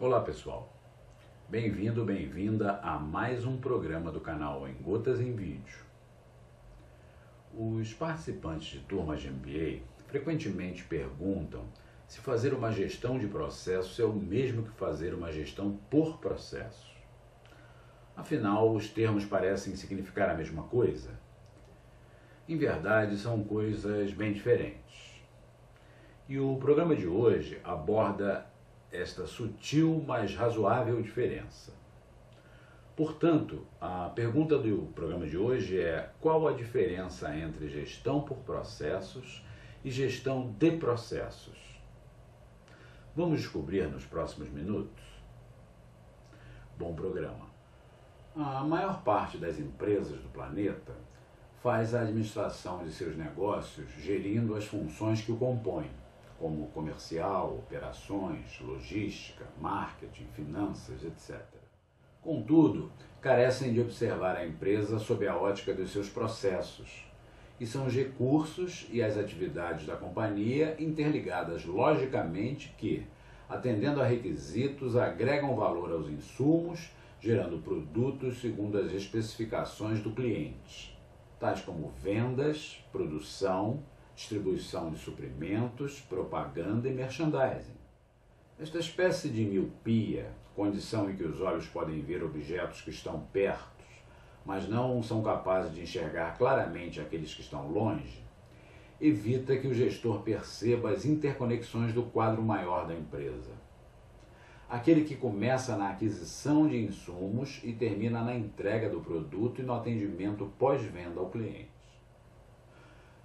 Olá pessoal, bem-vindo, bem-vinda a mais um programa do canal Em Gotas em Vídeo. Os participantes de turmas de MBA frequentemente perguntam se fazer uma gestão de processos é o mesmo que fazer uma gestão por processos. Afinal, os termos parecem significar a mesma coisa? Em verdade, são coisas bem diferentes. E o programa de hoje aborda esta sutil, mas razoável diferença. Portanto, a pergunta do programa de hoje é: qual a diferença entre gestão por processos e gestão de processos? Vamos descobrir nos próximos minutos? Bom programa. A maior parte das empresas do planeta faz a administração de seus negócios gerindo as funções que o compõem, como comercial, operações, logística, marketing, finanças, etc. Contudo, carecem de observar a empresa sob a ótica dos seus processos, e são os recursos e as atividades da companhia interligadas logicamente que, atendendo a requisitos, agregam valor aos insumos, gerando produtos segundo as especificações do cliente, tais como vendas, produção, distribuição de suprimentos, propaganda e merchandising. Esta espécie de miopia, condição em que os olhos podem ver objetos que estão perto, mas não são capazes de enxergar claramente aqueles que estão longe, evita que o gestor perceba as interconexões do quadro maior da empresa. Aquele que começa na aquisição de insumos e termina na entrega do produto e no atendimento pós-venda ao cliente.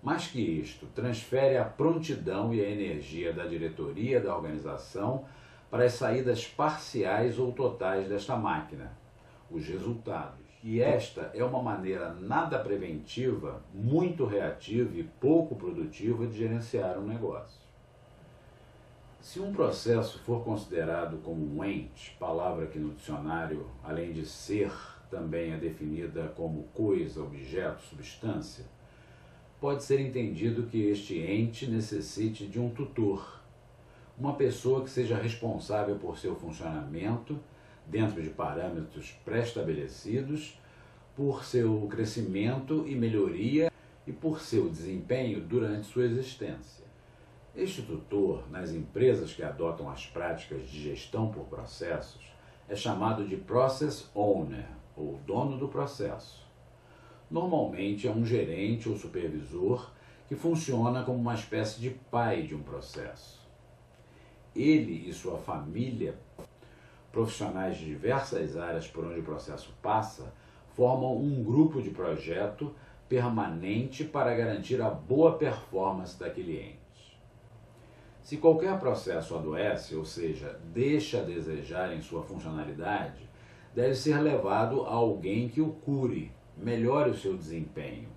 Mais que isto, transfere a prontidão e a energia da diretoria da organização para as saídas parciais ou totais desta máquina, os resultados. E esta é uma maneira nada preventiva, muito reativa e pouco produtiva de gerenciar um negócio. Se um processo for considerado como um ente, palavra que no dicionário, além de ser, também é definida como coisa, objeto, substância, pode ser entendido que este ente necessite de um tutor, uma pessoa que seja responsável por seu funcionamento, dentro de parâmetros pré-estabelecidos, por seu crescimento e melhoria e por seu desempenho durante sua existência. Este tutor, nas empresas que adotam as práticas de gestão por processos, é chamado de Process Owner, ou dono do processo normalmente é um gerente ou supervisor que funciona como uma espécie de pai de um processo. Ele e sua família, profissionais de diversas áreas por onde o processo passa, formam um grupo de projeto permanente para garantir a boa performance daquele ente. Se qualquer processo adoece, ou seja, deixa a desejar em sua funcionalidade, deve ser levado a alguém que o cure melhore o seu desempenho.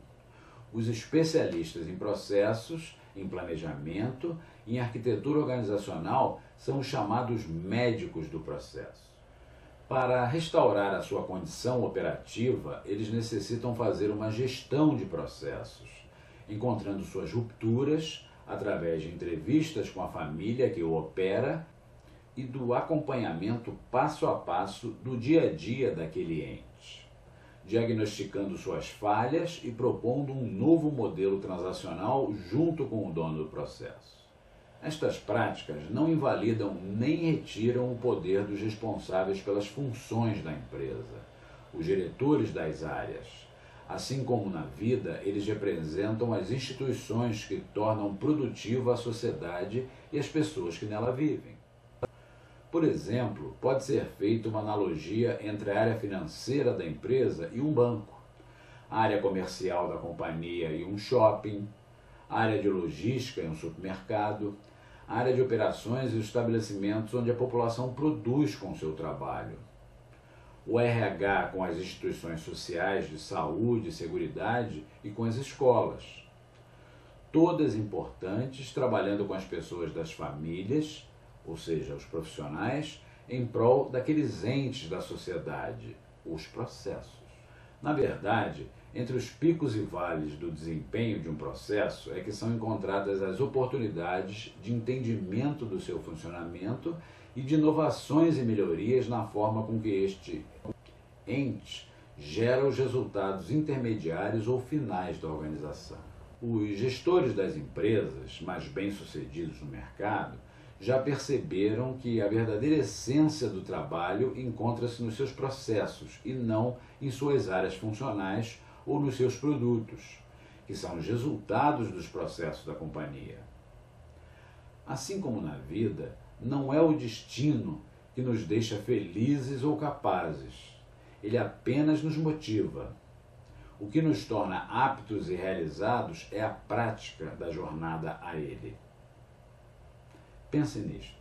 Os especialistas em processos, em planejamento em arquitetura organizacional são os chamados médicos do processo. Para restaurar a sua condição operativa, eles necessitam fazer uma gestão de processos, encontrando suas rupturas através de entrevistas com a família que o opera e do acompanhamento passo a passo do dia a dia daquele ente diagnosticando suas falhas e propondo um novo modelo transacional junto com o dono do processo. Estas práticas não invalidam nem retiram o poder dos responsáveis pelas funções da empresa, os diretores das áreas. Assim como na vida, eles representam as instituições que tornam produtiva a sociedade e as pessoas que nela vivem. Por exemplo, pode ser feita uma analogia entre a área financeira da empresa e um banco, a área comercial da companhia e um shopping, a área de logística e um supermercado, a área de operações e os estabelecimentos onde a população produz com seu trabalho, o RH com as instituições sociais de saúde e seguridade e com as escolas. Todas importantes, trabalhando com as pessoas das famílias ou seja, os profissionais, em prol daqueles entes da sociedade, os processos. Na verdade, entre os picos e vales do desempenho de um processo é que são encontradas as oportunidades de entendimento do seu funcionamento e de inovações e melhorias na forma com que este ente gera os resultados intermediários ou finais da organização. Os gestores das empresas mais bem-sucedidos no mercado já perceberam que a verdadeira essência do trabalho encontra-se nos seus processos e não em suas áreas funcionais ou nos seus produtos, que são os resultados dos processos da companhia. Assim como na vida, não é o destino que nos deixa felizes ou capazes. Ele apenas nos motiva. O que nos torna aptos e realizados é a prática da jornada a ele. Pense nisto.